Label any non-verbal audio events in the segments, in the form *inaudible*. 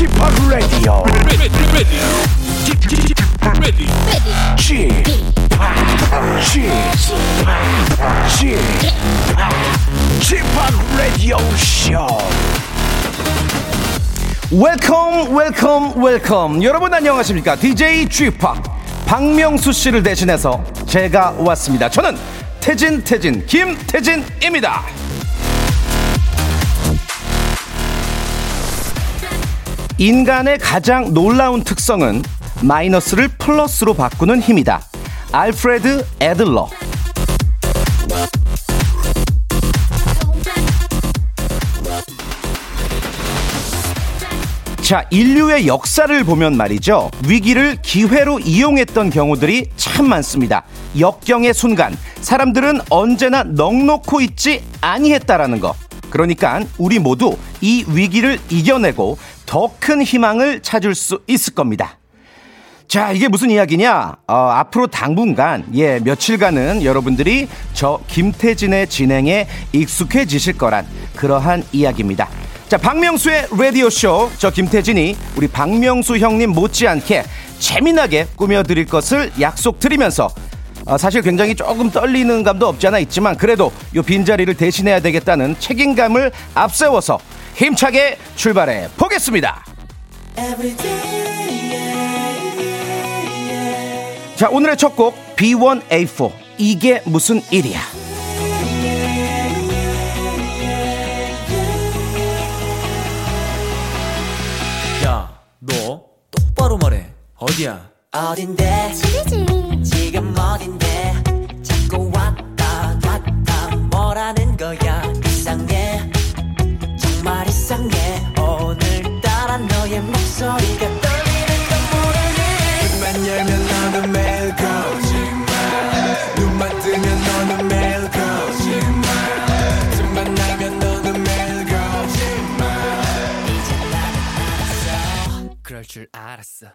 Chip, Chip, Chip Radio Show. welcome welcome welcome 여러분 안녕하십니까 DJ 쥐팍 박명수 씨를 대신해서 제가 왔습니다 저는 태진 태진 김태진입니다 인간의 가장 놀라운 특성은 마이너스를 플러스로 바꾸는 힘이다 알프레드 애들러 자, 인류의 역사를 보면 말이죠. 위기를 기회로 이용했던 경우들이 참 많습니다. 역경의 순간, 사람들은 언제나 넉놓고 있지 아니했다라는 거. 그러니까 우리 모두 이 위기를 이겨내고 더 큰 희망을 찾을 수 있을 겁니다. 자, 이게 무슨 이야기냐? 어, 앞으로 당분간, 예, 며칠간은 여러분들이 저 김태진의 진행에 익숙해지실 거란 그러한 이야기입니다. 자, 박명수의 라디오쇼, 저 김태진이 우리 박명수 형님 못지않게 재미나게 꾸며드릴 것을 약속드리면서 어, 사실 굉장히 조금 떨리는 감도 없지 않아 있지만 그래도 요 빈자리를 대신해야 되겠다는 책임감을 앞세워서 힘차게 출발해 보겠습니다. 자, 오늘의 첫 곡 B1A4 이게 무슨 일이야? 야, 너 똑바로 말해. 어디야? 어딘데 지금 어딘데 뭐라는 거야? 이상해. 정말 이상해. 오늘따라 너의 목소리가 떨리는 건 뭐라니 입만 열면 너는 매일 거짓말 눈만 뜨면 너는 매일 거짓말 틈만 나면 너는 매일 거짓말 그럴 줄 알았어.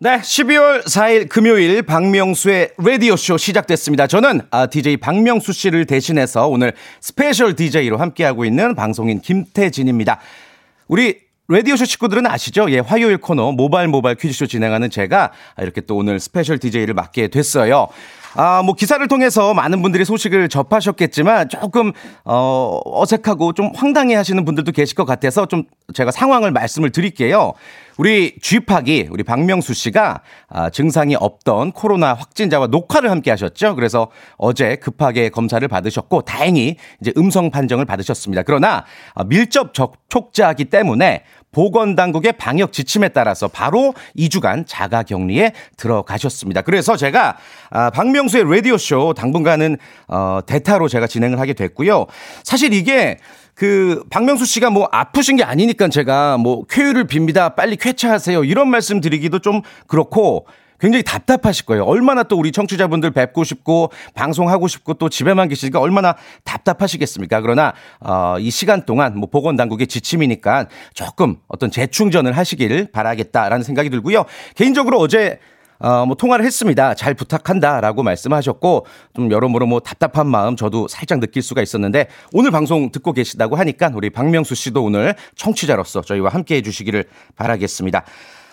네, 12월 4일 금요일 박명수의 라디오쇼 시작됐습니다. 저는 아, DJ 박명수 씨를 대신해서 오늘 스페셜 DJ로 함께하고 있는 방송인 김태진입니다. 우리 라디오쇼 식구들은 아시죠? 예, 화요일 코너 모바일 모바일 퀴즈쇼 진행하는 제가 이렇게 또 오늘 스페셜 DJ를 맡게 됐어요. 아, 뭐 기사를 통해서 많은 분들이 소식을 접하셨겠지만 조금 어 어색하고 좀 황당해 하시는 분들도 계실 것 같아서 좀 제가 상황을 말씀을 드릴게요. 우리 쥐팍이 우리 박명수 씨가 아, 증상이 없던 코로나 확진자와 녹화를 함께 하셨죠. 그래서 어제 급하게 검사를 받으셨고 다행히 이제 음성 판정을 받으셨습니다. 그러나 아, 밀접 접촉자이기 때문에 보건당국의 방역 지침에 따라서 바로 2주간 자가 격리에 들어가셨습니다. 그래서 제가 아, 박명수의 라디오쇼 당분간은 어, 대타로 제가 진행을 하게 됐고요. 사실 이게 그 박명수 씨가 뭐 아프신 게 아니니까 제가 뭐 쾌유를 빕니다. 빨리 쾌차하세요. 이런 말씀 드리기도 좀 그렇고 굉장히 답답하실 거예요. 얼마나 또 우리 청취자분들 뵙고 싶고 방송하고 싶고 또 집에만 계시니까 얼마나 답답하시겠습니까? 그러나 어, 이 시간 동안 뭐 보건 당국의 지침이니까 조금 어떤 재충전을 하시길 바라겠다라는 생각이 들고요. 개인적으로 어제 어, 뭐 통화를 했습니다. 잘 부탁한다라고 말씀하셨고 좀 여러모로 뭐 답답한 마음 저도 살짝 느낄 수가 있었는데 오늘 방송 듣고 계시다고 하니까 우리 박명수 씨도 오늘 청취자로서 저희와 함께 해주시기를 바라겠습니다.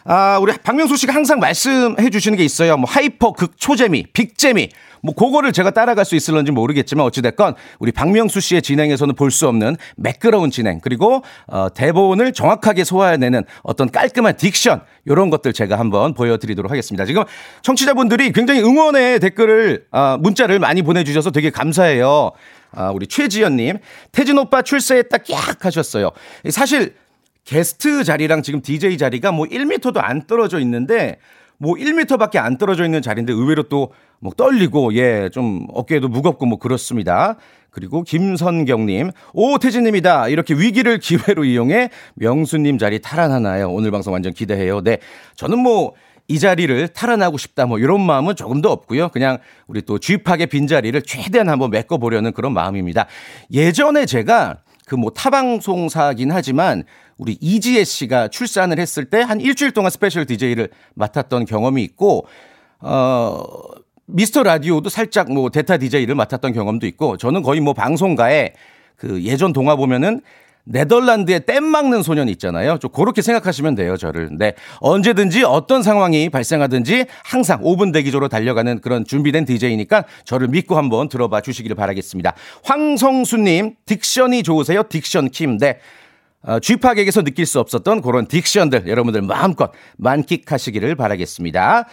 아, 우리 박명수 씨가 항상 말씀해 주시는 게 있어요. 뭐 hyper 극 초재미, big재미. 뭐 그거를 제가 따라갈 수 있을런지 모르겠지만 어찌 됐건 우리 박명수 씨의 진행에서는 볼 수 없는 매끄러운 진행 그리고 어, 대본을 정확하게 소화해내는 어떤 깔끔한 diction 이런 것들 제가 한번 보여드리도록 하겠습니다. 지금 청취자분들이 굉장히 응원의 댓글을 아, 문자를 많이 보내주셔서 되게 감사해요. 아, 우리 최지연님 태진 오빠 출세했다 깍 하셨어요. 사실 게스트 자리랑 지금 DJ 자리가 뭐 1m도 안 떨어져 있는데 뭐 1m밖에 안 떨어져 있는 자리인데 의외로 또 뭐 떨리고 예 좀 어깨도 무겁고 뭐 그렇습니다. 그리고 김선경님, 오 태진님이다. 이렇게 위기를 기회로 이용해 명수님 자리 탈환하나요? 오늘 방송 완전 기대해요. 네, 저는 뭐 이 자리를 탈환하고 싶다 뭐 이런 마음은 조금도 없고요. 그냥 우리 또 쥐팍의 빈자리를 최대한 한번 메꿔보려는 그런 마음입니다. 예전에 제가 그뭐 타방송사긴 하지만 우리 이지혜 씨가 출산을 했을 때 한 일주일 동안 스페셜 DJ를 맡았던 경험이 있고 어 미스터 라디오도 살짝 뭐 대타 DJ를 맡았던 경험도 있고 저는 거의 뭐 방송가에 그 예전 동화 보면은 네덜란드의 댐 막는 소년 있잖아요. 좀 그렇게 생각하시면 돼요, 저를. 네. 언제든지 어떤 상황이 발생하든지 항상 5분 대기조로 달려가는 그런 준비된 DJ니까 저를 믿고 한번 들어봐 주시기를 바라겠습니다. 황성수님, diction이 좋으세요? diction 킴. 네. 어, 쥐팍에게서 느낄 수 없었던 그런 diction들 여러분들 마음껏 만끽하시기를 바라겠습니다.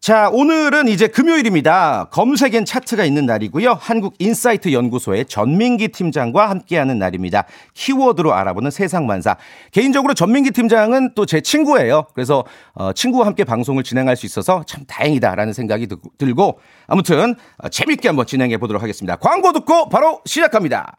자, 오늘은 이제 금요일입니다. 검색엔 차트가 있는 날이고요. 한국 인사이트 연구소의 전민기 팀장과 함께하는 날입니다. 키워드로 알아보는 세상만사. 개인적으로 전민기 팀장은 또 제 친구예요. 그래서 어, 친구와 함께 방송을 진행할 수 있어서 참 다행이다라는 생각이 드- 들고 아무튼 어, 재밌게 한번 진행해 보도록 하겠습니다. 광고 듣고 바로 시작합니다.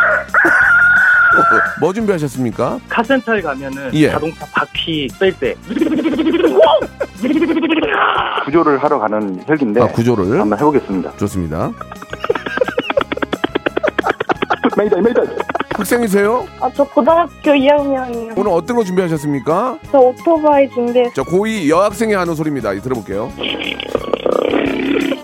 *laughs* 뭐 준비하셨습니까? 카센터에 가면은 예. 자동차 바퀴 뺄 때. *laughs* 구조를 하러 가는 헬기인데 아, 구조를. 한번 해보겠습니다. 좋습니다. *laughs* 메이다, 메이다. 학생이세요? 아, 저 고등학교 2학년이요. 오늘 어떤 거 준비하셨습니까? 저 오토바이 준비. 저 고2 여학생이 하는 소리입니다. 들어볼게요.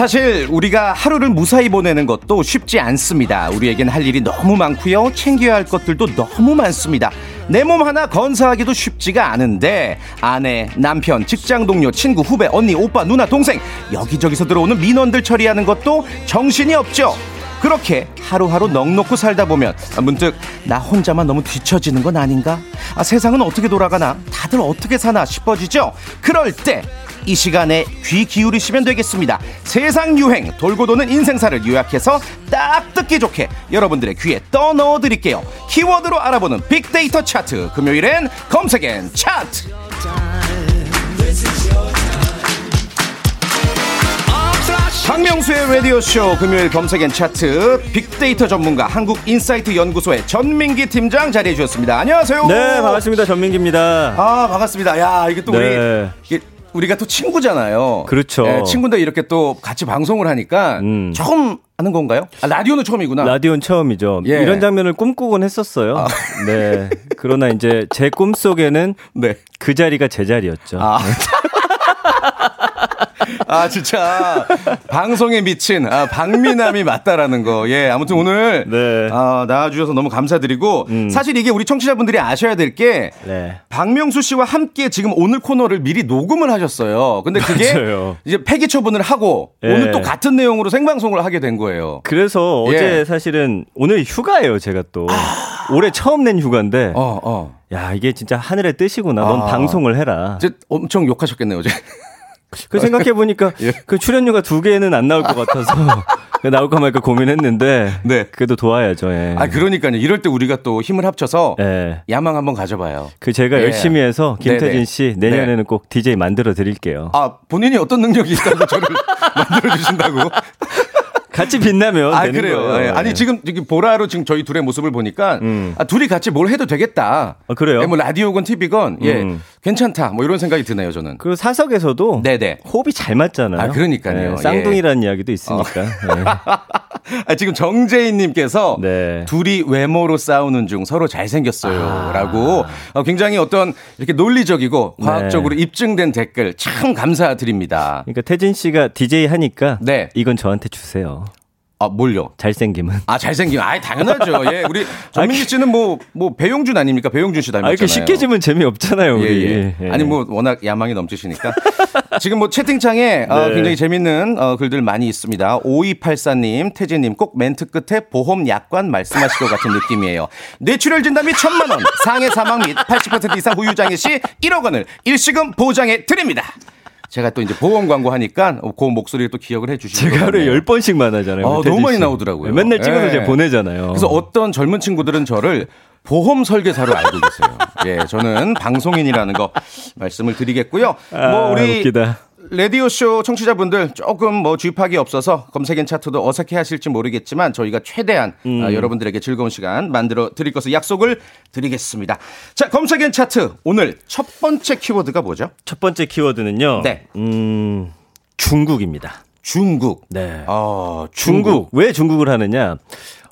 사실 우리가 하루를 무사히 보내는 것도 쉽지 않습니다. 우리에겐 할 일이 너무 많고요. 챙겨야 할 것들도 너무 많습니다. 내 몸 하나 건사하기도 쉽지가 않은데 아내, 남편, 직장 동료, 친구, 후배, 언니, 오빠, 누나, 동생 여기저기서 들어오는 민원들 처리하는 것도 정신이 없죠. 그렇게 하루하루 넉넉고 살다 보면 문득 나 혼자만 너무 뒤처지는 건 아닌가? 아, 세상은 어떻게 돌아가나? 다들 어떻게 사나 싶어지죠? 그럴 때 이 시간에 귀 기울이시면 되겠습니다. 세상 유행 돌고 도는 인생사를 요약해서 딱 듣기 좋게 여러분들의 귀에 떠넣어 드릴게요. 키워드로 알아보는 빅데이터 차트 금요일엔 검색엔 차트 박명수의 라디오쇼 금요일 검색엔 차트 빅데이터 전문가 한국인사이트 연구소의 전민기 팀장 자리해 주셨습니다. 안녕하세요. 네, 반갑습니다. 전민기입니다. 아 반갑습니다. 야 이게 또 네. 우리 우리가 또 친구잖아요. 그렇죠. 네, 친구인데 이렇게 또 같이 방송을 하니까 음. 처음 하는 건가요? 아, 라디오는 처음이구나. 라디오는 처음이죠. 예. 이런 장면을 꿈꾸곤 했었어요. 네. 그러나 이제 제 꿈속에는 네. 그 자리가 제 자리였죠. 아. *laughs* 아, 진짜. 방송에 미친, 아, 박미남이 맞다라는 거. 예, 아무튼 오늘. 네. 아, 나와주셔서 너무 감사드리고. 음. 사실 이게 우리 청취자분들이 아셔야 될 게. 네. 박명수 씨와 함께 지금 오늘 코너를 미리 녹음을 하셨어요. 근데 그게. 맞아요. 이제 폐기 처분을 하고. 예. 오늘 또 같은 내용으로 생방송을 하게 된 거예요. 그래서 예. 어제 사실은 오늘 휴가예요, 제가 또. 올해 처음 낸 휴가인데. 어, 어. 야, 이게 진짜 하늘의 뜻이구나. 넌 아. 방송을 해라. 이제 엄청 욕하셨겠네요, 어제. 그 생각해 보니까 *laughs* 예. 그 출연료가 두 개는 안 나올 것 같아서 *laughs* 나올까 말까 고민했는데. 네. 그래도 도와야죠, 예. 아, 그러니까요. 이럴 때 우리가 또 힘을 합쳐서. 예. 야망 한번 가져봐요. 그 제가 예. 열심히 해서 김태진 네네. 씨 내년에는 꼭 DJ 만들어 드릴게요. 아, 본인이 어떤 능력이 있다고 저를 *laughs* 만들어 주신다고? 같이 빛나면 아, 되는 그래요. 거예요. 예. 아니, 지금, 지금 보라로 지금 저희 둘의 모습을 보니까, 음. 아, 둘이 같이 뭘 해도 되겠다. 아, 그래요? 예, 뭐, 라디오건 TV건, 예, 음. 괜찮다. 뭐, 이런 생각이 드네요, 저는. 그리고 사석에서도 네네. 호흡이 잘 맞잖아요. 아, 그러니까요. 예, 쌍둥이라는 이야기도 있으니까. *laughs* 아, 지금 정재인 님께서, 네. 둘이 외모로 싸우는 중 서로 잘생겼어요. 라고, 어, 굉장히 어떤, 이렇게 논리적이고, 과학적으로 입증된 댓글 참 감사드립니다. 그러니까 태진 씨가 DJ 하니까 네. 이건 저한테 주세요. 아, 뭘요? 잘생김은. 아, 잘생김. 아, 당연하죠. 예, 우리 전민기 씨는 뭐, 뭐, 배용준 아닙니까? 배용준 씨 아, 닮았잖아요. 이렇게 쉽게 지면 재미없잖아요, 예, 우리. 예. 예. 아니 뭐 워낙 야망이 넘치시니까 *laughs* 지금 뭐 채팅창에 어, 네. 굉장히 재밌는 어, 글들 많이 있습니다. 5284님, 태진님 꼭 멘트 끝에 보험 약관 말씀하실 것 같은 느낌이에요. 뇌출혈 진단비 천만 원, 상해 사망 및 80% 이상 후유장애 시 1억 원을 일시금 보장해 드립니다. 제가 또 이제 보험 광고 하니까 그 목소리를 또 기억을 해 주시고 제가 하루에 10번씩만 하잖아요. 어, 태진 너무 많이 씨. 나오더라고요. 맨날 찍어서 예. 제가 보내잖아요. 그래서 어떤 젊은 친구들은 저를 보험 설계사로 알고 계세요. 예, 저는 방송인이라는 거 말씀을 드리겠고요. 아, 뭐 우리 웃기다. 라디오쇼 청취자분들 조금 뭐 쥐파기 없어서 검색엔 차트도 어색해 하실지 모르겠지만 저희가 최대한 음. 아, 여러분들에게 즐거운 시간 만들어 드릴 것을 약속을 드리겠습니다. 자, 검색엔 차트 오늘 첫 번째 키워드가 뭐죠? 첫 번째 키워드는요. 네. 음, 중국입니다. 중국. 네. 어, 중국. 왜 중국을 하느냐?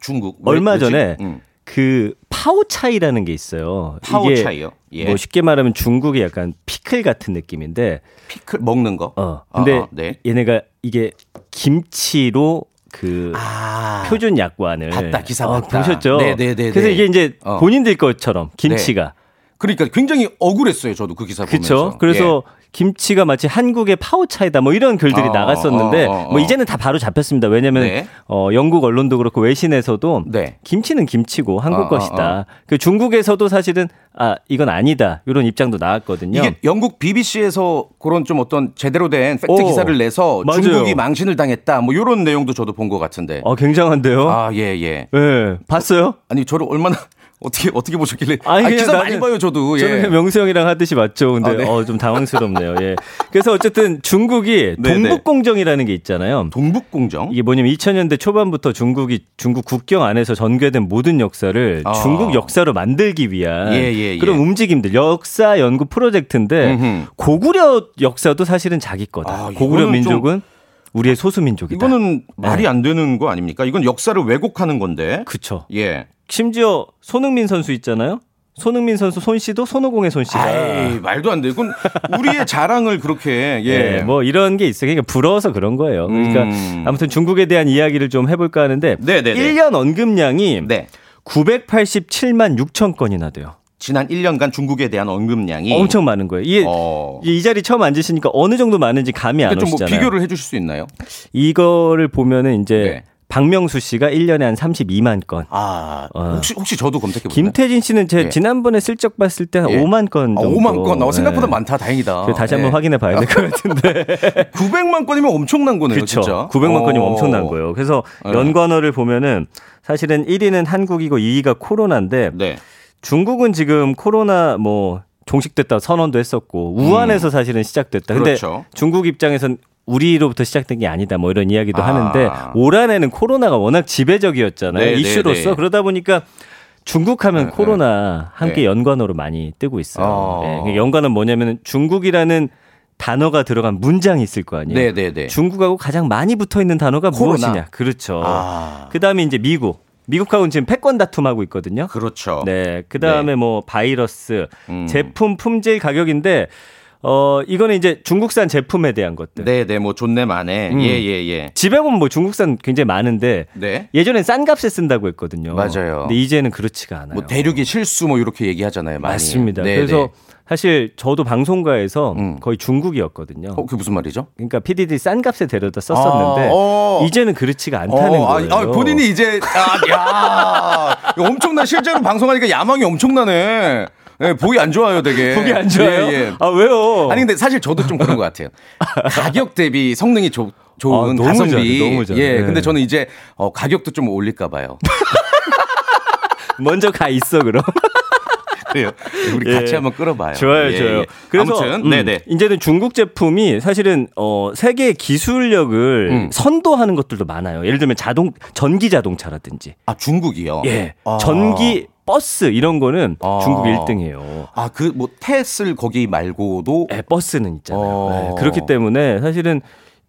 중국. 왜- 얼마? 전에 음. 그 파오차이라는 게 있어요. 파오 이게 차이요? 예. 뭐 쉽게 말하면 중국의 약간 피클 같은 느낌인데 피클 먹는 거. 어. 근데 아, 아, 네. 얘네가 이게 김치로 그 아. 표준 약관을 봤다, 기사 어, 봤다. 보셨죠? 네네네네. 그래서 이게 이제 어. 네. 본인들 것처럼 김치가 그러니까 굉장히 억울했어요. 저도 그 기사 보면서. 그렇죠. 그래서 김치가 마치 한국의 파오차이다 뭐 이런 글들이 어, 나갔었는데 어, 어, 어. 뭐 이제는 다 바로 잡혔습니다. 왜냐면 네. 어 영국 언론도 그렇고 외신에서도 네. 김치는 김치고 한국 어, 어, 것이다. 어. 그 중국에서도 사실은 아 이건 아니다. 이런 입장도 나왔거든요. 이게 영국 BBC에서 그런 좀 어떤 제대로 된 팩트 오, 기사를 내서 맞아요. 중국이 망신을 당했다. 뭐 이런 내용도 저도 본 것 같은데. 어 굉장한데요. 아, 예, 예. 예. 봤어요? 아니, 저를 얼마나 어떻게 어떻게 보셨길래? 아니, 아, 그냥 기사 나는- 많이 봐요, 저도. 예. 저는 명수 형이랑 하듯이 맞죠. 근데 아, 네. 어좀 당황스럽네요. 예. 그래서 어쨌든 중국이 네, 네. 동북공정이라는 게 있잖아요. 동북공정. 이게 뭐냐면 2000년대 초반부터 중국이 중국 국경 안에서 전개된 모든 역사를 아. 중국 역사로 만들기 위한 예, 예, 예. 그런 움직임들 역사 연구 프로젝트인데 음흠. 고구려 역사도 사실은 자기 거다. 아, 고구려 민족은 우리의 소수 민족이다. 이거는 말이 네. 안 되는 거 아닙니까? 이건 역사를 왜곡하는 건데. 그쵸. 예. 심지어 손흥민 선수 있잖아요. 손흥민 선수 손 씨도 손오공의 손씨다. 아이, 말도 안 돼. 이건 우리의 *laughs* 자랑을 그렇게 예. 예, 뭐 이런 게 있어요. 그러니까 부러워서 그런 거예요. 그러니까 음. 아무튼 중국에 대한 이야기를 좀 해볼까 하는데 네네네. 1년 언급량이 네. 987만 6천 건이나 돼요. 지난 1년간 중국에 대한 언급량이 엄청 많은 거예요. 이게 어. 이 자리 처음 앉으시니까 어느 정도 많은지 감이 안 그러니까 좀뭐 오시잖아요. 비교를 해 주실 수 있나요? 이거를 보면은 이제 네. 박명수 씨가 1년에 한 32만 건. 아, 어. 혹시 혹시 저도 검색해 볼까요? 김태진 씨는 제 예. 지난번에 슬쩍 봤을 때한 예. 5만 건 아, 정도. 5만 건. 어, 생각보다 예. 많다. 다행이다. 다시 한번 예. 확인해 봐야 될 것 *laughs* 같은데. 900만 건이면 엄청난 거네요, 그렇죠. 진짜. 900만 건이면 어. 엄청난 거예요. 그래서 네. 연관어를 보면은 사실은 1위는 한국이고 2위가 코로나인데 네. 중국은 지금 코로나 뭐 종식됐다 선언도 했었고 우한에서 사실은 시작됐다. 근데 음. 그렇죠. 중국 입장에선 우리로부터 시작된 게 아니다 뭐 이런 이야기도 아. 하는데 올 한해는 코로나가 워낙 지배적이었잖아요. 네, 네, 이슈로서 네. 그러다 보니까 중국 하면 네, 코로나 함께 네. 연관어로 많이 뜨고 있어요. 그러니까 연관은 뭐냐면 중국이라는 단어가 들어간 문장이 있을 거 아니에요. 네, 네, 네. 중국하고 가장 많이 붙어 있는 단어가 코로나. 무엇이냐? 그렇죠. 아. 그다음에 이제 미국. 미국하고는 지금 패권 다툼하고 있거든요. 그렇죠. 네. 그다음에 네. 뭐 바이러스, 음. 제품 품질 가격인데 어 이거는 이제 중국산 제품에 대한 것들. 네, 네. 뭐 좋네 만에. 음. 예, 예, 예. 집에 보면 뭐 중국산 굉장히 많은데 네. 예전엔 싼 값에 쓴다고 했거든요. 맞아요. 근데 이제는 그렇지가 않아요. 뭐 대륙의 실수 뭐 이렇게 얘기하잖아요, 많이. 맞습니다. 네, 그래서 네. 사실 저도 방송가에서 음. 거의 중국이었거든요. 어, 그게 무슨 말이죠? 그러니까 PDD 싼 값에 데려다 썼었는데 아, 어. 이제는 그렇지가 않다는 어, 거예요. 아, 아, 본인이 이제 아, 야. 엄청나 실제로 방송하니까 야망이 엄청나네. 네, 보기 안 좋아요, 되게. *laughs* 보기 안 좋아요? 예, 예. 아 왜요? 아니 근데 사실 저도 좀 그런 것 같아요. *laughs* 가격 대비 성능이 조, 좋은 아, 너무 가성비. 잘해, 너무 잘해. 예, 네. 근데 저는 이제 어, 가격도 좀 올릴까 봐요. *laughs* 먼저 가 있어 그럼. 그래요. 우리 예. 같이 한번 끌어봐요. 좋아요, 예, 좋아요. 예. 그래서 아무튼 음, 네네. 이제는 중국 제품이 사실은 어 세계 기술력을 음. 선도하는 것들도 많아요. 예를 들면 자동 전기 자동차라든지, 아 중국이요. 예, 아. 전기 버스 이런 거는 아. 중국 1등이에요. 아 그 뭐 테슬 거기 말고도 예, 버스는 있잖아요. 어. 예, 그렇기 때문에 사실은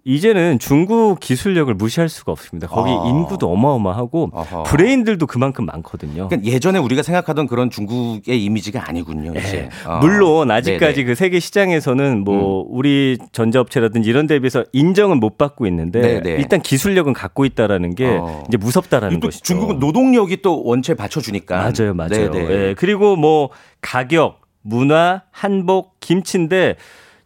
이제는 중국 기술력을 무시할 수가 없습니다. 거기 아. 인구도 어마어마하고 어허. 브레인들도 그만큼 많거든요. 그러니까 예전에 우리가 생각하던 그런 중국의 이미지가 아니군요. 이제. 어. 네. 물론 아직까지 네네. 음. 그 세계 시장에서는 뭐 우리 전자업체라든지 이런 데 비해서 인정은 못 받고 있는데 네네. 일단 기술력은 갖고 있다라는 게 어. 이제 무섭다라는 또 것이죠. 중국은 노동력이 또 원체 받쳐주니까. 맞아요, 맞아요. 예, 그리고 뭐 가격, 문화, 한복, 김치인데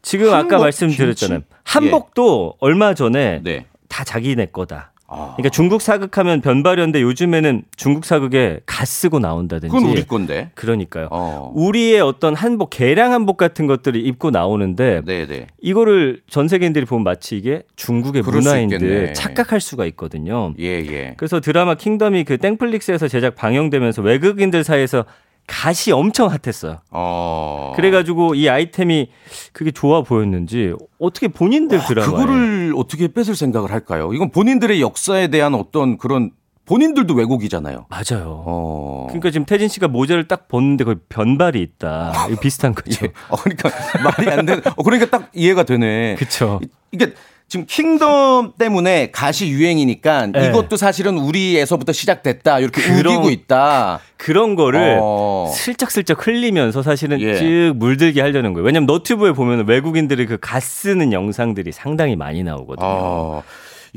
지금 아까 한복, 말씀드렸잖아요. 김치? 한복도 얼마 전에 네. 다 자기네 거다. 아. 그러니까 중국 사극하면 변발이었는데 요즘에는 중국 사극에 가 쓰고 나온다든지. 그건 우리 건데. 그러니까요. 어. 우리의 어떤 한복, 개량 한복 같은 것들을 입고 나오는데 네네. 이거를 전 세계인들이 보면 마치 이게 중국의 문화인 듯 있겠네. 착각할 수가 있거든요. 예, 예. 그래서 드라마 킹덤이 그 땡플릭스에서 제작 방영되면서 외국인들 사이에서 갓이 엄청 핫했어요. 어. 그래가지고 이 아이템이 그게 좋아 보였는지 어떻게 본인들 드라마 그거를 어떻게 뺏을 생각을 할까요? 이건 본인들의 역사에 대한 어떤 그런 본인들도 왜곡이잖아요. 맞아요. 어. 그러니까 지금 태진 씨가 모자를 딱 벗는데 거의 변발이 있다. *laughs* 비슷한 거죠. 예. 어, 그러니까 말이 안 되는. 어, 그러니까 딱 이해가 되네. 그쵸. 이게 지금 킹덤 때문에 가시 유행이니까 네. 이것도 사실은 우리에서부터 시작됐다. 이렇게 그런- 우기고 있다. 그런 거를 어. 슬쩍슬쩍 흘리면서 사실은 예. 쭉 물들게 하려는 거예요. 왜냐면 너튜브에 보면 외국인들이 그갓 쓰는 영상들이 상당히 많이 나오거든요. 어.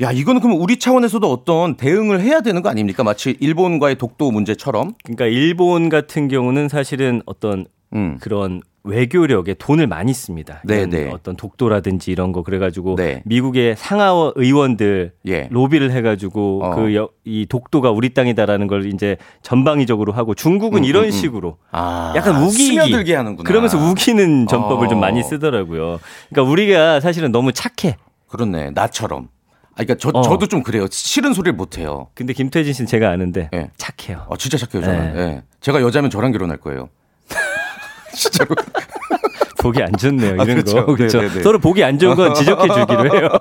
야, 이거는 그럼 우리 차원에서도 어떤 대응을 해야 되는 거 아닙니까? 마치 일본과의 독도 문제처럼. 그러니까 일본 같은 경우는 사실은 어떤 음. 그런 외교력에 돈을 많이 씁니다. 네네. 어떤 독도라든지 이런 거 그래가지고 네. 미국의 상하원 의원들 예. 로비를 해가지고 어. 그이 독도가 우리 땅이다라는 걸 이제 전방위적으로 하고 중국은 음, 이런 음, 음. 식으로 아, 약간 우기기 스며들게 하는구나. 그러면서 우기는 전법을 좀 어. 많이 쓰더라고요. 그러니까 우리가 사실은 너무 착해. 그렇네. 나처럼. 아, 그러니까 저, 어. 저도 좀 그래요. 싫은 소리를 못 해요. 근데 김태진 씨는 제가 아는데 예. 착해요. 아, 진짜 착해요, 저는. 네. 예. 제가 여자면 저랑 결혼할 거예요. 진짜로. *laughs* 보기 안 좋네요. 이런 아, 그렇죠. 거. 그렇죠. 네네네. 서로 보기 안 좋은 건 지적해 주기로 해요. *laughs*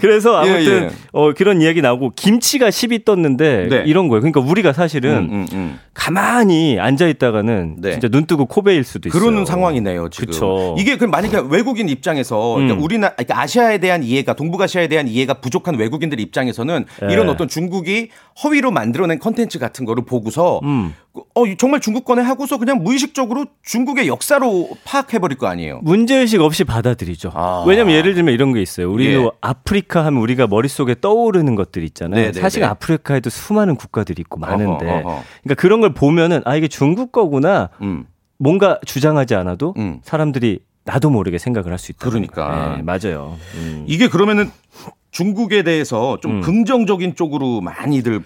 그래서 예, 아무튼 예. 어, 그런 이야기 나오고 김치가 10이 떴는데 네. 이런 거예요. 그러니까 우리가 사실은 음, 음, 음. 가만히 앉아 있다가는 네. 진짜 눈 뜨고 코 베일 수도 있어요. 그러는 상황이네요, 지금. 그쵸. 이게 그럼 만약에 외국인 입장에서 그러니까 음. 우리나 그러니까 아시아에 대한 이해가 동북아시아에 대한 이해가 부족한 외국인들 입장에서는 네. 이런 어떤 중국이 허위로 만들어낸 컨텐츠 같은 거를 보고서 음. 어 정말 중국 거네 하고서 그냥 무의식적으로 중국의 역사로 파악해 버릴 거 아니에요. 문제의식 없이 받아들이죠. 아. 왜냐면 예를 들면 이런 게 있어요. 우리도 예. 아프리카 하면 우리가 머릿속에 떠오르는 것들 있잖아요. 네네네. 사실 아프리카에도 수많은 국가들이 있고 많은데. 어허, 어허. 그러니까 그런 걸 보면은 아, 이게 중국 거구나. 음. 뭔가 주장하지 않아도 음. 사람들이 나도 모르게 생각을 할 수 있다. 그러니까. 네, 맞아요. 음. 이게 그러면은 중국에 대해서 좀 음. 긍정적인 쪽으로 많이들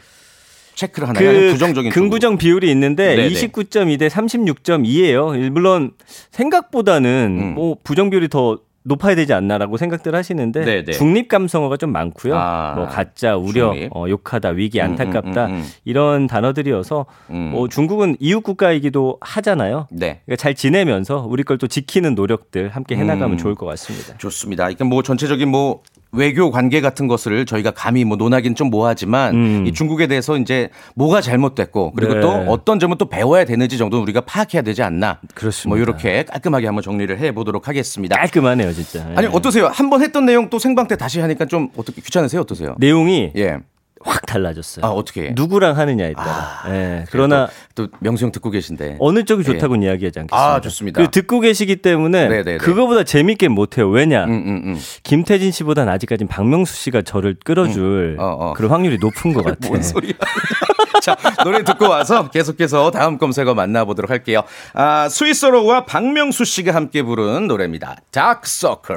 체크를 하나요? 그 부정적인 쪽으로? 긍부정 비율이 있는데 네네. 29.2 대 36.2예요. 물론 생각보다는 음. 뭐 부정 비율이 더 높아야 되지 않나라고 생각들 하시는데 네네. 중립 감성어가 좀 많고요. 아, 뭐 가짜, 우려, 중립. 어, 욕하다, 위기, 음, 안타깝다 음, 음, 음. 이런 단어들이어서 음. 뭐 중국은 이웃 국가이기도 하잖아요. 네. 그러니까 잘 지내면서 우리 걸 또 지키는 노력들 함께 해나가면 음. 좋을 것 같습니다. 좋습니다. 그러니까 뭐 전체적인 뭐 외교 관계 같은 것을 저희가 감히 뭐 논하긴 좀 뭐하지만 음. 이 중국에 대해서 이제 뭐가 잘못됐고 그리고 네. 또 어떤 점은 또 배워야 되는지 정도는 우리가 파악해야 되지 않나. 그렇습니다. 뭐 이렇게 깔끔하게 한번 정리를 해 보도록 하겠습니다. 깔끔하네요, 진짜. 아니 예. 어떠세요? 한번 했던 내용 또 생방 때 다시 하니까 좀 어떻게 귀찮으세요? 어떠세요? 내용이 예. 확 달라졌어요. 아 어떻게? 누구랑 하느냐에 따라. 아, 예. 그러나 또 명수 형 듣고 계신데. 어느 쪽이 예. 좋다고는 이야기하지 않겠습니다. 아, 좋습니다. 그 듣고 계시기 때문에 네네네. 그거보다 재밌게 못 해요. 왜냐? 음, 음, 음. 김태진 씨보다는 아직까진 박명수 씨가 저를 끌어줄 음. 어, 어. 그런 확률이 높은 것 같아요. 뭔 소리야. *laughs* 자, 노래 듣고 와서 계속해서 다음 검색어 만나보도록 할게요. 아, 스위스로와 박명수 씨가 함께 부른 노래입니다. 다크서클.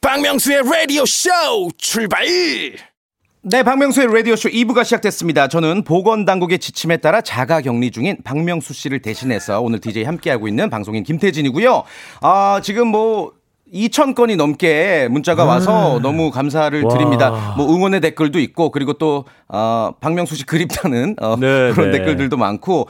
박명수의 라디오 쇼 출발! 네, 박명수의 라디오쇼 2부가 시작됐습니다. 저는 보건당국의 지침에 따라 자가 격리 중인 박명수 씨를 대신해서 오늘 DJ 함께하고 있는 방송인 김태진이고요. 아, 지금 뭐, 2천 건이 넘게 문자가 와서 너무 감사를 와. 드립니다. 뭐 응원의 댓글도 있고 그리고 또 어, 박명수 씨 그립다는 어, 네, 그런 네. 댓글들도 많고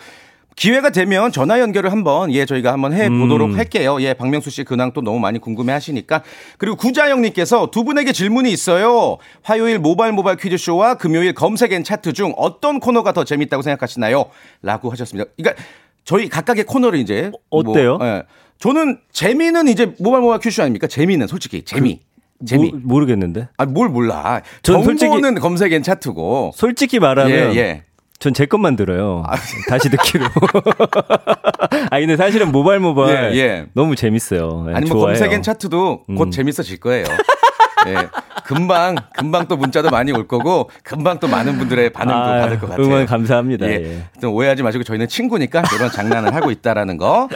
기회가 되면 전화 연결을 한번 예 저희가 한번 해 보도록 음. 할게요. 예 박명수 씨 근황 또 너무 많이 궁금해 하시니까 그리고 구자영님께서 두 분에게 질문이 있어요. 화요일 모바일 모바일 퀴즈 쇼와 금요일 검색 앤 차트 중 어떤 코너가 더 재밌다고 생각하시나요?라고 하셨습니다. 그러니까 저희 각각의 코너를 이제 어, 어때요? 뭐, 예. 저는 재미는 이제 모바일 모바일 퀴즈 쇼 아닙니까? 재미는 솔직히 재미. 재미. 모, 모르겠는데. 아, 뭘 몰라. 전 정보는 솔직히- 검색엔 차트고. 솔직히 말하면 예, 예. 전 제 것만 들어요. *laughs* 다시 듣기로. *laughs* 아 근데 사실은 모발 모발 예, 예. 너무 재밌어요. 예, 아니 뭐. 검색엔 차트도 곧 음. 재밌어질 거예요. *laughs* 예. 금방 금방 또 문자도 많이 올 거고 금방 또 많은 분들의 반응도 아, 받을 것 같아요. 응원 감사합니다. 예. 예. 오해하지 마시고 저희는 친구니까 이런 장난을 하고 있다라는 거.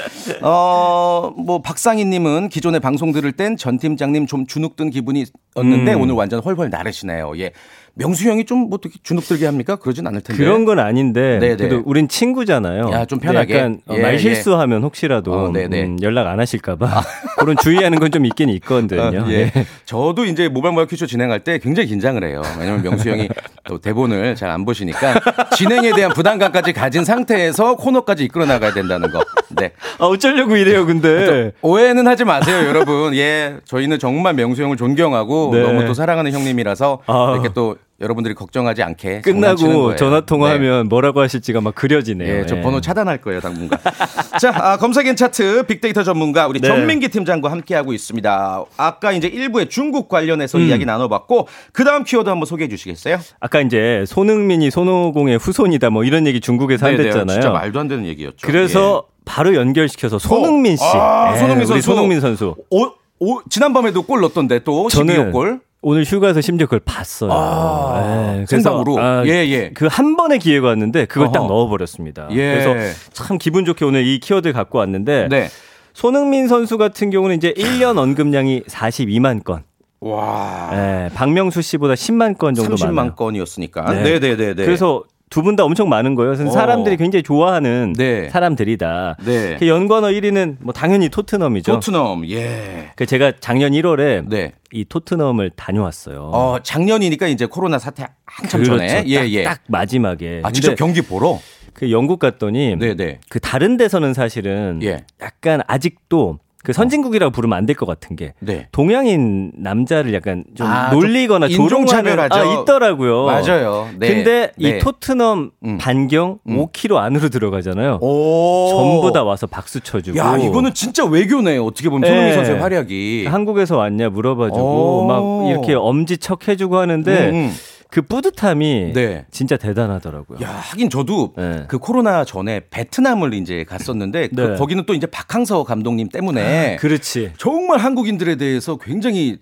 어, 뭐 박상희 님은 기존에 방송 들을 땐 전 팀장님 좀 주눅든 기분이 었는데 음. 오늘 완전 헐헐 나르시네요. 예. 명수 형이 좀 뭐 어떻게 주눅들게 합니까? 그러진 않을 텐데. 그런 건 아닌데 네네. 그래도 우린 친구잖아요. 야, 좀 편하게. 약간 어, 예, 말 예. 실수하면 혹시라도 어, 네네. 음, 연락 안 하실까봐 *laughs* 그런 주의하는 건 좀 있긴 있거든요. 어, 예. 네. 저도 이제 모바일 모바일 퀴즈 진행할 때 굉장히 긴장을 해요. 왜냐면 명수 형이 또 대본을 잘 안 보시니까 진행에 대한 부담감까지 가진 상태에서 코너까지 이끌어 나가야 된다는 거. 네. 아, 어쩌려고 이래요, 근데. 오해는 하지 마세요, 여러분. 예. 저희는 정말 명수 형을 존경하고 네. 너무 또 사랑하는 형님이라서 아. 이렇게 또 여러분들이 걱정하지 않게 끝나고. 전화 네. 통화하면 뭐라고 하실지가 막 그려지네요. 예, 저 예. 번호 차단할 거예요, 당분간. *laughs* 자, 아, 검색엔 차트 빅데이터 전문가 우리 네. 전민기 팀장과 함께하고 있습니다. 아까 이제 일부에 중국 관련해서 음. 이야기 나눠봤고, 그 다음 키워드 한번 소개해 주시겠어요? 아까 이제 손흥민이 손오공의 후손이다 뭐 이런 얘기 중국에서 네네, 한댔잖아요. 진짜 말도 안 되는 얘기였죠. 그래서 바로 연결시켜서 손흥민 씨. 아, 예, 손흥민 선수. 손흥민 선수. 오, 오, 지난밤에도 골 넣었던데 또 저는 12호 골. 오늘 휴가에서 심지어 그걸 봤어요. 아, 예, 생방으로? 예, 예. 그 한 번의 기회가 왔는데 그걸 딱 어허. 넣어버렸습니다. 예. 그래서 참 기분 좋게 오늘 이 키워드 갖고 왔는데 네. 손흥민 선수 같은 경우는 이제 1년 언급량이 42만 건. 와. 예, 박명수 씨보다 10만 건 정도 30만 많아요. 건이었으니까. 네. 네, 네, 네, 네. 그래서 두 분 다 엄청 많은 거예요. 그래서 어. 사람들이 굉장히 좋아하는 네. 사람들이다. 네. 그 연관어 1위는 뭐 당연히 토트넘이죠. 토트넘. 예. 그 제가 작년 1월에 네. 이 토트넘을 다녀왔어요. 어, 작년이니까 이제 코로나 사태 한참 그렇죠. 전에. 예, 딱, 예. 딱 마지막에. 아, 직접 경기 보러? 그 영국 갔더니 네, 네. 그 다른 데서는 사실은 예. 약간 아직도 그 선진국이라고 부르면 안 될 것 같은 게 네. 동양인 남자를 약간 좀 아, 놀리거나 좀 조롱하는. 아, 있더라고요. 맞아요. 네. 근데 네. 이 토트넘 음. 반경 음. 5km 안으로 들어가잖아요. 오. 전부 다 와서 박수 쳐주고. 야, 이거는 진짜 외교네요. 어떻게 보면 손흥민 예. 선수의 활약이. 한국에서 왔냐 물어봐주고 오. 막 이렇게 엄지 척 해주고 하는데 음, 음. 그 뿌듯함이 네. 진짜 대단하더라고요. 야, 하긴 저도 네. 그 코로나 전에 베트남을 이제 갔었는데 *laughs* 그 네. 거기는 또 이제 박항서 감독님 때문에 그렇지. 정말 한국인들에 대해서 굉장히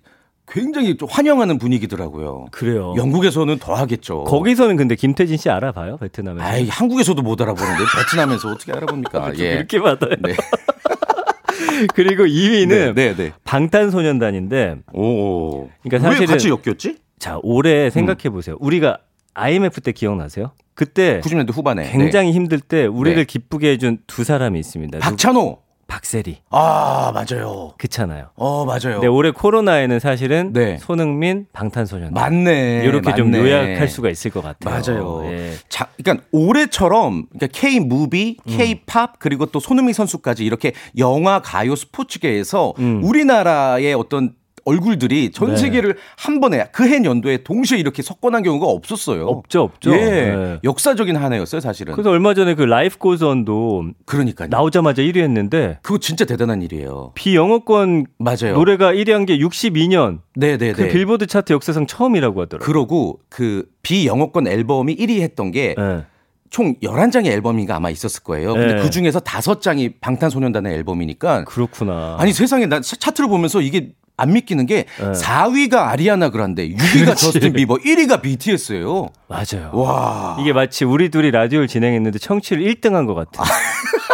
굉장히 좀 환영하는 분위기더라고요. 그래요. 영국에서는 더 하겠죠. 거기서는 근데 김태진 씨 알아봐요 베트남에서. 아이, 한국에서도 못 알아보는데 베트남에서 어떻게 알아봅니까? *laughs* 예. 이렇게 받아요. 네. *laughs* 그리고 2위는 네, 네, 네. 방탄소년단인데 오. 그러니까 왜 사실은 같이 엮였지? 자 올해 생각해 보세요. 우리가 IMF 때 기억나세요? 그때 90년대 후반에. 굉장히 힘들 때 우리를 네. 기쁘게 해준 두 사람이 있습니다. 네. 박찬호. 박세리. 아, 맞아요. 그렇잖아요. 어, 맞아요. 근데 올해 코로나에는 사실은 네. 손흥민, 방탄소년단 맞네. 이렇게 좀 맞네. 요약할 수가 있을 것 같아요. 맞아요. 예. 자, 그러니까 올해처럼 그러니까 K 무비, 음. K 팝 그리고 또 손흥민 선수까지 이렇게 영화, 가요, 스포츠계에서 음. 우리나라의 어떤 얼굴들이 전 네. 세계를 한 번에 그 해 연도에 동시에 이렇게 석권한 경우가 없었어요. 없죠, 없죠. 예. 네. 역사적인 한 해였어요, 사실은. 그래서 얼마 전에 그 Life Goes On도 그러니까요. 나오자마자 1위 했는데 그거 진짜 대단한 일이에요. 비영어권 맞아요. 노래가 1위 한 게 62년 네, 네, 그 네. 빌보드 차트 역사상 처음이라고 하더라고요. 그러고 그 비영어권 앨범이 1위 했던 게 예. 총 11장의 앨범인가 아마 있었을 거예요. 근데 네. 그 중에서 5장이 방탄소년단의 앨범이니까 그렇구나. 아니 세상에 난 차- 차트를 보면서 이게 안 믿기는 게 네. 4위가 아리아나 그란데, 6위가 그렇지. 저스틴 비버, 1위가 BTS예요. 맞아요. 와. 이게 마치 우리 둘이 라디오를 진행했는데 청취율 1등한 것 같아. *laughs*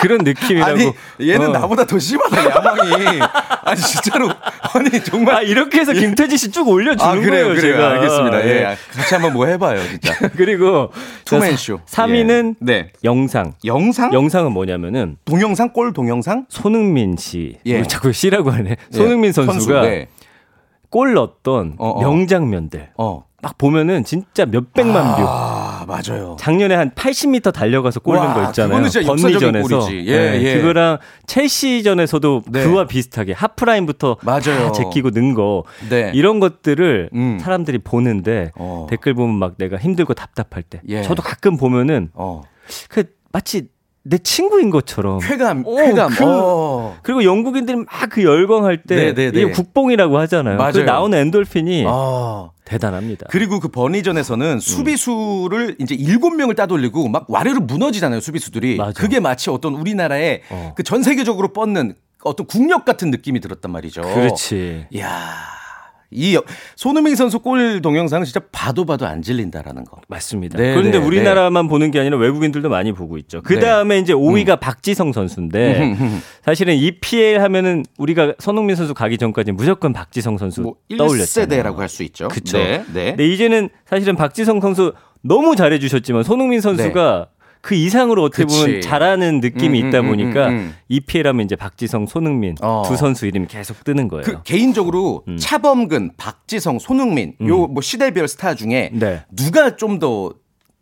그런 느낌이라고. 아니 얘는 어. 나보다 더 심하다 야망이. *laughs* 아니 진짜로 아니 정말 아 이렇게 해서 김태진 씨 쭉 올려주는 아 그래요 거예요, 그래요 제가. 알겠습니다. 예. 예. 같이 한번 뭐 해봐요 진짜. *laughs* 그리고 투맨쇼. 3위는 예. 네. 영상. 영상? 영상은 뭐냐면은 동영상 꼴 동영상? 손흥민 씨. 예. 자꾸 씨라고 하네. 예. 손흥민 선수가 선수, 네. 골 넣었던 어, 어. 명장면들. 어. 딱 보면은 진짜 몇백만 뷰. 아 맞아요. 작년에 한 80m 달려가서 골 넣은 와, 거 있잖아요. 번리전에서. 예, 예. 그거랑 첼시전에서도 네. 그와 비슷하게 하프라인부터 맞아요. 다 제끼고 는 거. 네. 이런 것들을 음. 사람들이 보는데 어. 댓글 보면 막 내가 힘들고 답답할 때 예. 저도 가끔 보면은 어. 그 마치 내 친구인 것처럼. 쾌감, 어, 쾌감. 그- 어. 그리고 영국인들이 막 그 열광할 때 네네네. 이게 국뽕이라고 하잖아요. 그 맞아요. 나오는 엔돌핀이 아. 대단합니다. 그리고 그 버니전에서는 수비수를 이제 일곱 명을 따돌리고 막 와르르 무너지잖아요, 수비수들이. 맞아. 그게 마치 어떤 우리나라의 어. 그전 세계적으로 뻗는 어떤 국력 같은 느낌이 들었단 말이죠. 그렇지. 이야. 이 여- 손흥민 선수 골 동영상은 진짜 봐도 봐도 안 질린다라는 거. 맞습니다. 네, 그런데 네, 우리나라만 보는 게 아니라 외국인들도 많이 보고 있죠. 그 네. 다음에 이제 5위가 박지성 선수인데 *laughs* 사실은 EPL 하면은 우리가 손흥민 선수 가기 전까지 무조건 박지성 선수 뭐 떠올렸잖아요. 1세대라고 할 수 있죠. 그쵸. 네. 네. 근데 이제는 사실은 박지성 선수 너무 잘해주셨지만 손흥민 선수가 그 이상으로 어떻게 네. 그치. 보면 잘하는 느낌이 음, 있다 음, 보니까 음, 음. EPL 하면 이제 박지성, 손흥민 어. 두 선수 이름이 계속 뜨는 거예요. 그 개인적으로 음. 차범근, 박지성, 손흥민 요 뭐 시대별 스타 중에 네. 누가 좀더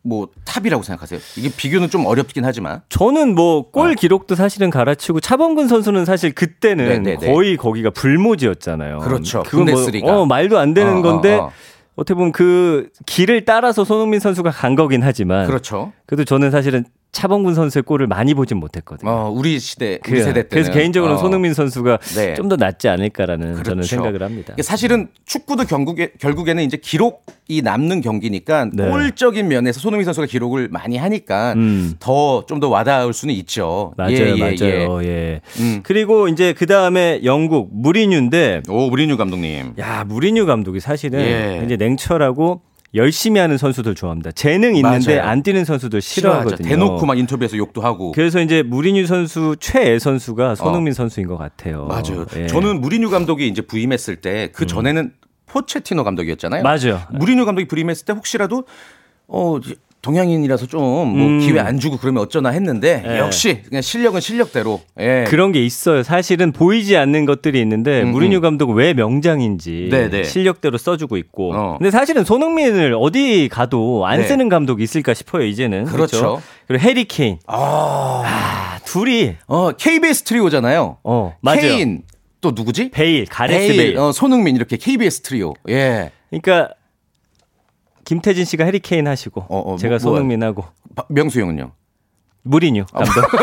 뭐 top이라고 생각하세요? 이게 비교는 좀 어렵긴 하지만. 저는 뭐 골 기록도 사실은 갈아치고 차범근 선수는 사실 그때는 어. 네네네. 거의 거기가 불모지였잖아요. 그렇죠. 그건 뭐. 어, 말도 안 되는 어, 어, 건데 어. 어떻게 보면 그 길을 따라서 손흥민 선수가 간 거긴 하지만 그렇죠. 그래도 저는 사실은 차범근 선수의 골을 많이 보진 못했거든요. 어, 우리 시대, 우리. 세대 때는. 그래서 개인적으로 어. 손흥민 선수가 네. 좀더 낫지 않을까라는 저는 그렇죠. 생각을 합니다. 사실은 축구도 결국에, 결국에는 이제 기록이 남는 경기니까 네. 골적인 면에서 손흥민 선수가 기록을 많이 하니까 음. 더좀 더 와닿을 수는 있죠. 맞아요, 예, 예, 맞아요. 예. 예. 음. 그리고 이제 그 다음에 영국 무리뉴인데 오, 무리뉴 감독님. 야, 무리뉴 감독이 사실은 예. 이제 냉철하고 열심히 하는 선수들 좋아합니다. 재능 있는데 맞아요. 안 뛰는 선수들 싫어하죠. 싫어하거든요. 대놓고 막 인터뷰에서 욕도 하고. 그래서 이제 무리뉴 선수 최애 선수가 손흥민 선수인 것 같아요. 어. 맞아요. 예. 음. 저는 무리뉴 감독이 이제 부임했을 때 그 전에는 포체티노 감독이었잖아요. 맞아요. 무리뉴 감독이 부임했을 때 혹시라도 어 동양인이라서 좀뭐 음. 기회 안 주고 그러면 어쩌나 했는데 예. 역시 그냥 실력은 실력대로. 예. 그런 게 있어요. 사실은 보이지 않는 것들이 있는데 음, 무리뉴 감독은 왜 명장인지 네네. 실력대로 써주고 있고. 어. 근데 사실은 손흥민을 어디 가도 안 네. 쓰는 감독이 있을까 싶어요. 이제는 그렇죠. 그리고 해리 케인. 아, 아, 둘이 어 KBS 트리오잖아요. 어 맞아요. 케인 또 누구지? 베일, 가레스 베일. 베일, 어, 손흥민 이렇게 KBS 트리오. 예. 그러니까 김태진 씨가 해리 케인 하시고 어, 어, 제가 뭐, 손흥민 하고 바- 명수 형은요? 무리뉴 아, 감독. *laughs*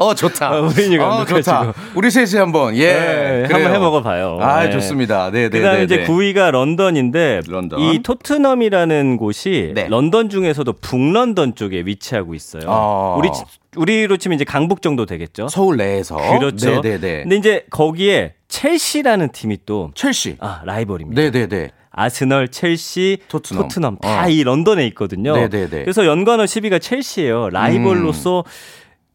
어 좋다. 어, 무리뉴 어, 감독 좋다. 우리 셋이 한번 예 네. 한번 해먹어 봐요. 아 네. 좋습니다. 네, 네, 그다음에 네, 이제 네. 9위가 런던인데 런던. 이 토트넘이라는 곳이 네. 런던 중에서도 북런던 쪽에 위치하고 있어요. 아. 우리 치- 우리로 치면 이제 강북 정도 되겠죠. 서울 내에서 그렇죠. 네, 네, 네. 근데 이제 거기에 첼시라는 팀이 또 첼시. 아, 라이벌입니다. 네, 네, 네. 아스널, 첼시, 토트넘. 토트넘, 어. 다이 런던에 있거든요. 네네네. 그래서 연관어 10위가 첼시예요. 라이벌로서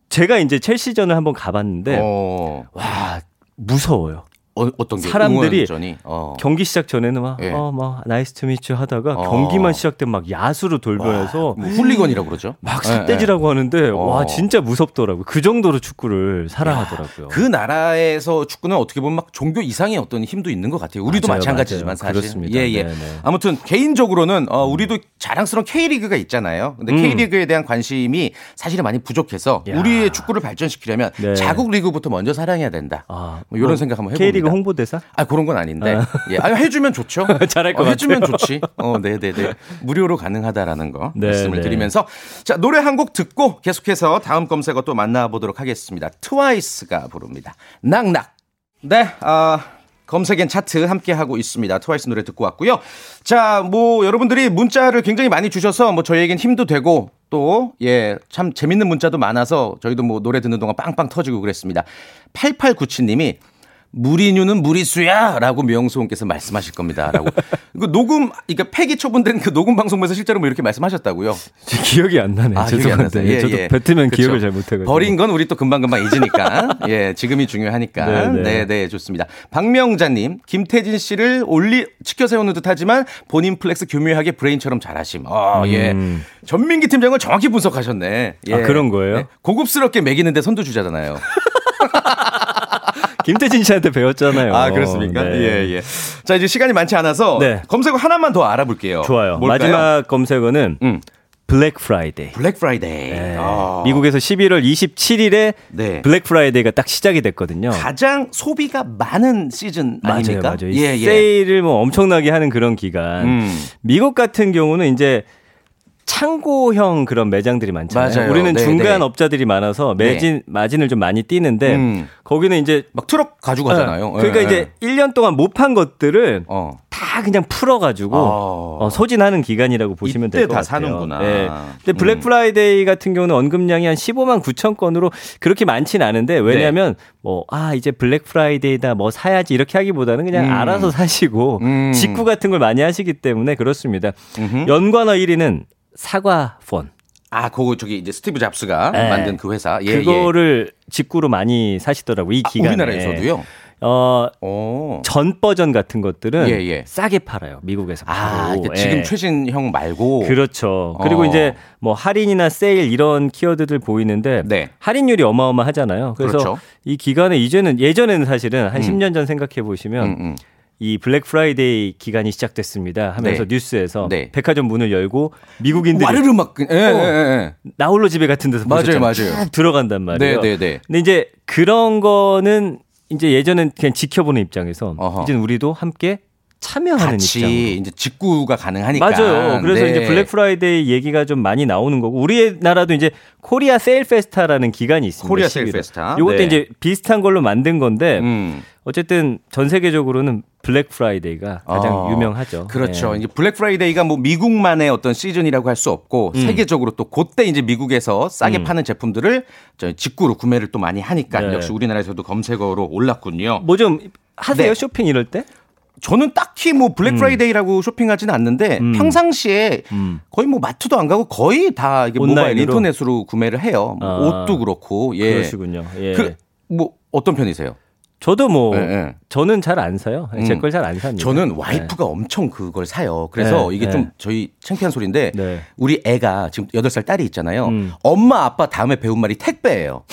제가 이제 첼시전을 한번 가봤는데 어. 와 무서워요. 어, 어떤 게 사람들이? 어. 경기 시작 전에는 막, 예. 어, 막, nice to meet you 하다가 어. 경기만 시작되면 막 야수로 돌변해서 뭐 훌리건이라고 그러죠. 막 예, 삿대질하고 하는데, 어. 와, 진짜 무섭더라고요. 그 정도로 축구를 사랑하더라고요. 그 나라에서 축구는 어떻게 보면 막 종교 이상의 어떤 힘도 있는 것 같아요. 우리도 맞아요, 마찬가지지만 맞아요. 사실. 그렇습니다. 예, 예. 네네. 아무튼 개인적으로는 어, 우리도 자랑스러운 K리그가 있잖아요. 근데 음. K리그에 대한 관심이 사실은 많이 부족해서 야. 우리의 축구를 발전시키려면 네. 자국 리그부터 먼저 사랑해야 된다. 아, 뭐 이런 뭐, 생각 한번 해봅니다. K리그 홍보대사? 아 그런 건 아닌데. 아. 예. 아 해주면 좋죠. *laughs* 잘할 것 어, 해주면 같아요. 좋지. 어, 네, 네, 네. 무료로 가능하다라는 거 네, 말씀을 네. 드리면서 자 노래 한 곡 듣고 계속해서 다음 검색어 또 만나보도록 하겠습니다. 트와이스가 부릅니다. 낙낙. 네, 아. 검색엔 차트 함께 하고 있습니다. 트와이스 노래 듣고 왔고요. 자, 뭐 여러분들이 문자를 굉장히 많이 주셔서 뭐 저희에겐 힘도 되고 또 예, 참 재밌는 문자도 많아서 저희도 뭐 노래 듣는 동안 빵빵 터지고 그랬습니다. 8897님이 무리뉴는 무리수야 라고 명수홍께서 말씀하실 겁니다 라고. 이거 *laughs* 녹음, 그러니까 폐기 처분된 그 녹음 방송에서 실제로 뭐 이렇게 말씀하셨다고요. 기억이 안 나네. 아, 안 죄송한데. 나세요? 예, 저도 예. 뱉으면 그쵸. 기억을 잘 못해가지고. 버린 건 우리 또 금방금방 잊으니까. *laughs* 예, 지금이 중요하니까. 네, 네, 네. 네, 좋습니다. 박명자님, 김태진 씨를 올리, 치켜 세우는 듯 하지만 본인 flex 교묘하게 브레인처럼 잘하심. 어, 예. 음. 전민기 팀장을 정확히 분석하셨네. 예. 아, 그런 거예요? 네. 고급스럽게 멕이는데 선두주자잖아요. *laughs* 김태진 씨한테 배웠잖아요. 아, 그렇습니까? 네. 예, 예. 자, 이제 시간이 많지 않아서 네. 검색어 하나만 더 알아볼게요. 좋아요. 뭘까요? 마지막 검색어는 음. 블랙 프라이데이. 블랙 프라이데이. 네. 아. 미국에서 11월 27일에 네. 블랙 프라이데이가 딱 시작이 됐거든요. 가장 소비가 많은 시즌 아닙니까? 맞아요, 맞아요. 예, 예. 세일을 뭐 엄청나게 하는 그런 기간. 음. 미국 같은 경우는 이제 창고형 그런 매장들이 많잖아요. 맞아요. 우리는 네, 중간 네. 업자들이 많아서 매진 마진을 좀 많이 떼는데 음. 거기는 이제 막 트럭 가지고 가잖아요. 어, 그러니까 예, 이제 1년 동안 못 판 것들을 어. 다 그냥 풀어 가지고 어. 어, 소진하는 기간이라고 보시면 될것다 같아요. 사는구나. 예. 근데 블랙 음. 프라이데이 같은 경우는 언급량이 한 15만 9천 건으로 그렇게 많지는 않은데 왜냐하면 네. 뭐아 이제 블랙 프라이데이다 뭐 사야지 이렇게 하기보다는 그냥 음. 알아서 사시고 음. 직구 같은 걸 많이 하시기 때문에 그렇습니다. 음흠. 연관어 1위는 사과 폰. 아, 그거 저기 이제 스티브 잡스가 네. 만든 그 회사. 예, 그거를 직구로 많이 사시더라고 이 예. 아, 기간에. 우리나라에서도요. 어, 오. 전 버전 같은 것들은 예, 예. 싸게 팔아요. 미국에서. 아, 그러니까 예. 지금 최신형 말고. 그렇죠. 그리고 어. 이제 뭐 할인이나 세일 이런 키워드들 보이는데 네. 할인율이 어마어마하잖아요. 그래서 그렇죠. 이 기간에 이제는 예전에는 사실은 한 음. 10년 전 생각해 보시면 음, 음. 이 블랙 프라이데이 기간이 시작됐습니다 하면서 네. 뉴스에서 네. 백화점 문을 열고 미국인들이 와르르 막 그- 예, 예, 예. 나홀로 집에 같은 데서 맞아요. 맞아요. 쭉 들어간단 말이에요. 네, 네, 네. 근데 이제 그런 거는 이제 예전엔 그냥 지켜보는 입장에서 어허. 이제는 우리도 함께 참여하는 입장으로. 같이 이제 직구가 가능하니까. 맞아요. 그래서 네. 이제 블랙 프라이데이 얘기가 좀 많이 나오는 거고 우리나라도 이제 코리아 세일 페스타라는 기간이 있습니다. 코리아 세일 11월. 페스타. 요것도 네. 이제 비슷한 걸로 만든 건데 음. 어쨌든 전 세계적으로는 블랙 프라이데이가 가장 어, 유명하죠. 그렇죠. 예. 이제 블랙 프라이데이가 뭐 미국만의 어떤 시즌이라고 할 수 없고 음. 세계적으로 또 그때 이제 미국에서 싸게 음. 파는 제품들을 저 직구로 구매를 또 많이 하니까 네. 역시 우리나라에서도 검색어로 올랐군요. 뭐 좀 하세요 네. 쇼핑 이럴 때? 저는 딱히 뭐 블랙 음. 프라이데이라고 쇼핑하지는 않는데 음. 평상시에 음. 거의 뭐 마트도 안 가고 거의 다 이게 모바일 온라인으로? 인터넷으로 구매를 해요. 뭐 아. 옷도 그렇고 예. 그러시군요. 예. 그 뭐 어떤 편이세요? 저도 뭐 예, 예. 저는 잘 안 사요. 제 음. 걸잘 안 삽니다. 저는 네. 와이프가 엄청 그걸 사요. 그래서 네, 이게 네. 좀 저희 창피한 소리인데 네. 우리 애가 지금 8살 딸이 있잖아요. 음. 엄마 아빠 다음에 배운 말이 택배예요.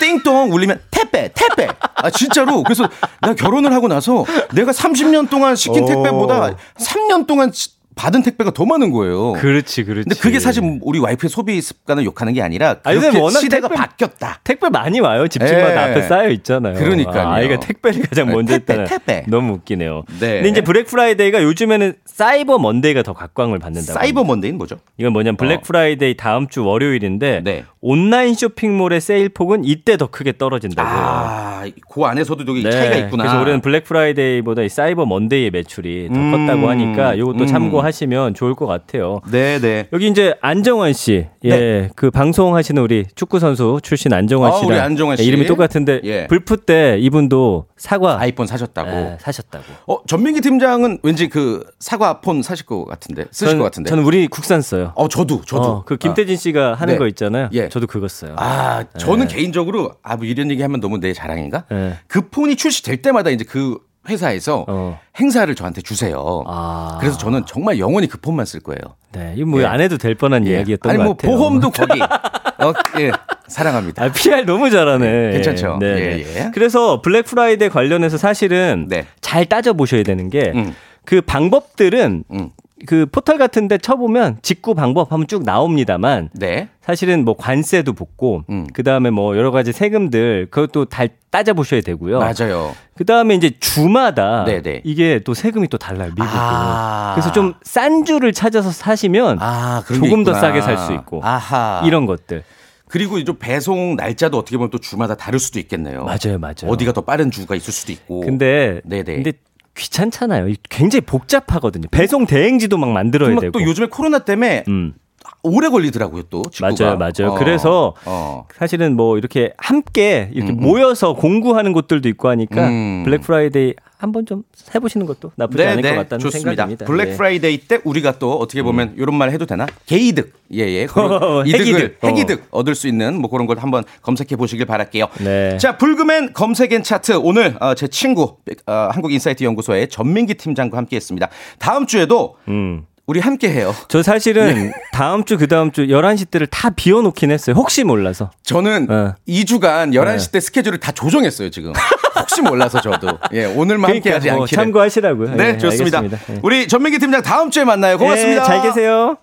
띵동 울리면 택배, 택배. 아 진짜로. 그래서 나 결혼을 하고 나서 내가 30년 동안 시킨 오. 택배보다 3년 동안 시- 받은 택배가 더 많은 거예요. 그렇지, 그렇지. 근데 그게 사실 우리 와이프의 소비 습관을 욕하는 게 아니라 아니, 그렇게 워낙 시대가 택배- 바뀌었다. 택배 많이 와요. 집집마다 예. 앞에 쌓여 있잖아요. 그러니까요. 아, 아이가 택배를 가장 네, 먼저 택배. 택배. 너무 웃기네요. 네. 근데 이제 블랙 프라이데이가 요즘에는 사이버 먼데이가 더 각광을 받는다고. 사이버 먼데이는 뭐죠? 이건 뭐냐면 블랙 어. 프라이데이 다음 주 월요일인데 네. 온라인 쇼핑몰의 세일 폭은 이때 더 크게 떨어진다고. 아, 그 안에서도 여기 네. 차이가 있구나. 그래서 우리는 블랙 프라이데이보다 이 사이버 먼데이의 매출이 더 음. 컸다고 하니까 이것도 음. 참고하시면 좋을 것 같아요. 네, 네. 여기 이제 안정환 씨, 예, 그 방송하시는 우리 축구 선수 출신 안정환 아, 씨랑 우리 안정환 씨. 예, 이름이 똑같은데 예. 블프 때 이분도 사과 아이폰 사셨다고. 예, 사셨다고. 어, 전민기 팀장은 왠지 그 사과 폰 사실 것 같은데. 쓰실 전- 것 같은데. 저는 우리 국산 써요. 어, 저도, 저도. 어, 그 김태진 씨가 하는 네. 거 있잖아요. 예. 저도 그거 써요. 아, 저는 개인적으로 아, 뭐 이런 얘기 하면 너무 내 자랑인가? 예. 그 폰이 출시될 때마다 이제 그 회사에서 어. 행사를 저한테 주세요. 아. 그래서 저는 정말 영원히 그 폰만 쓸 거예요. 네, 이거 뭐 예. 안 해도 될 뻔한 예. 이야기였던 아니 것뭐 같아요. 보험도 *laughs* 거기. 어, 예. 사랑합니다. 아, PR 너무 잘하네. 네, 괜찮죠? 네, 예, 네. 예. 그래서 블랙 프라이데이 관련해서 사실은 네. 잘 따져 보셔야 되는 게그 음. 방법들은 음. 그 포털 같은데 쳐보면 직구 방법 하면 쭉 나옵니다만 네. 사실은 뭐 관세도 붙고 음. 그 다음에 뭐 여러 가지 세금들 그것도 다 따져 보셔야 되고요. 맞아요. 그 다음에 이제 주마다 네네. 이게 또 세금이 또 달라요 미국은. 아. 그래서 좀 싼 주를 찾아서 사시면 아, 조금 더. 싸게 살 수 있고 아하. 이런 것들. 그리고 좀 배송 날짜도 어떻게 보면 또 주마다 다를 수도 있겠네요. 맞아요, 맞아요. 어디가 더 빠른 주가 있을 수도 있고. 근데 네네. 근데 귀찮잖아요. 이- 굉장히 복잡하거든요. 배송 대행지도 막 만들어야 되고. 또 요즘에 코로나 때문에 음. 오래 걸리더라고요, 또. 직구가. 맞아요, 맞아요. 어, 그래서 어. 사실은 뭐 이렇게 함께 이렇게 음, 음. 모여서 공구하는 곳들도 있고 하니까 음. 블랙 프라이데이 한번 좀 해보시는 것도 나쁘지 않을 것 같다는 네, 좋습니다. 생각입니다. 블랙 네. 음. 프라이데이 때 우리가 또 어떻게 보면 이런 말 해도 되나? 개이득. 예, 예. *laughs* 어, 이득을 핵이득. 어. 핵이득 얻을 수 있는 뭐 그런 걸 한번 검색해 보시길 바랄게요. 네. 자, 불금엔 검색엔 차트 오늘 어, 제 친구 어, 한국 인사이트 연구소의 전민기 팀장과 함께 했습니다. 다음 주에도 음. 우리 함께 해요. 저 사실은 네. *laughs* 다음 주, 그 다음 주 11시 때를 다 비워놓긴 했어요. 혹시 몰라서. 저는 네. 2주간 11시 때 스케줄을 다 조정했어요, 지금. *laughs* 혹시 몰라서 저도. 예, 오늘만 함께 하지 뭐 않기를. 참고하시라고요. 네, 예, 좋습니다. 알겠습니다. 예. 우리 전민기 팀장 다음 주에 만나요. 고맙습니다. 예, 잘 계세요.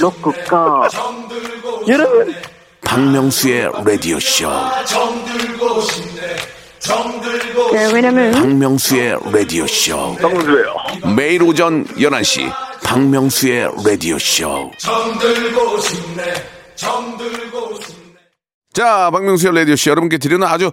로쿠꺼. 여러분. 박명수의 라디오 쇼. 네, 왜냐면 박명수의 라디오 쇼. 박명수예요. 매일 오전 11시 박명수의 라디오 쇼. 정들고 싶네 정들고 싶네 자, 박명수의 라디오쇼 여러분께 드리는 아주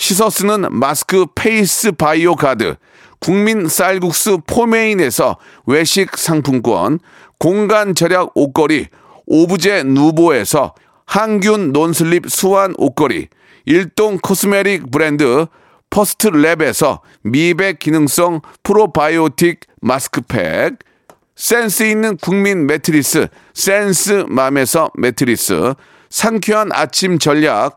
씻어 쓰는 마스크 페이스 바이오 가드, 국민 쌀국수 포메인에서 외식 상품권, 공간 절약 옷걸이, 오브제 누보에서 항균 논슬립 수완 옷걸이, 일동 코스메틱 브랜드 퍼스트 랩에서 미백 기능성 프로바이오틱 마스크팩, 센스 있는 국민 매트리스 센스맘에서 매트리스, 상쾌한 아침 전략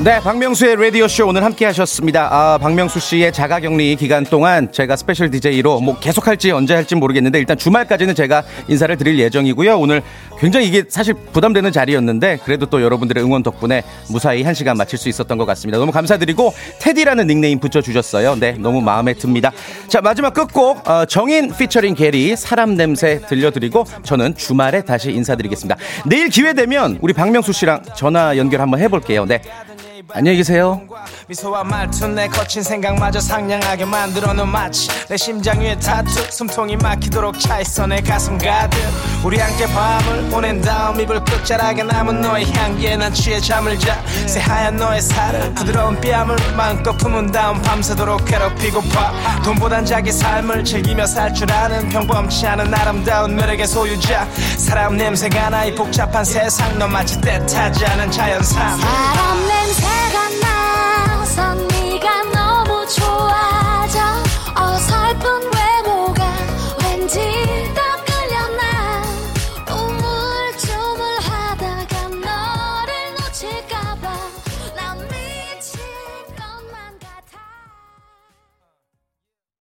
네, 박명수의 라디오쇼 오늘 함께 하셨습니다. 아, 박명수 씨의 자가 격리 기간 동안 제가 스페셜 DJ로 뭐 계속 할지 언제 할지 모르겠는데 일단 주말까지는 제가 인사를 드릴 예정이고요. 오늘 굉장히 이게 사실 부담되는 자리였는데 그래도 또 여러분들의 응원 덕분에 무사히 한 시간 마칠 수 있었던 것 같습니다. 너무 감사드리고 테디라는 닉네임 붙여주셨어요. 네, 너무 마음에 듭니다. 자, 마지막 끝곡 어, 정인 피처링 게리 사람 냄새 들려드리고 저는 주말에 다시 인사드리겠습니다. 내일 기회 되면 우리 박명수 씨랑 전화 연결 한번 해볼게요. 네. 안녕히 계세요. 미소와 말투 내 거친 생각마저 상냥하게 만들어 놓은 마치 내 심장 위에 타투 숨통이 막히도록 차있어 내 가슴 가득. 우리 함께 밤을 보낸 다음 이불 끝자락에 남은 너의 향기에 난 취해 잠을 자. 새하얀 너의 살을 부드러운 뺨을 마음껏 품은 다음 밤새도록 괴롭히고파 돈보단 자기 삶을 즐기며 살 줄 아는 평범치 않은 아름다운 매력의 소유자. 사람 냄새가 나이 복잡한 세상 넌 마치 때타지 않은 자연산 냄새가 나서 네가 너무 좋아져. 어설픈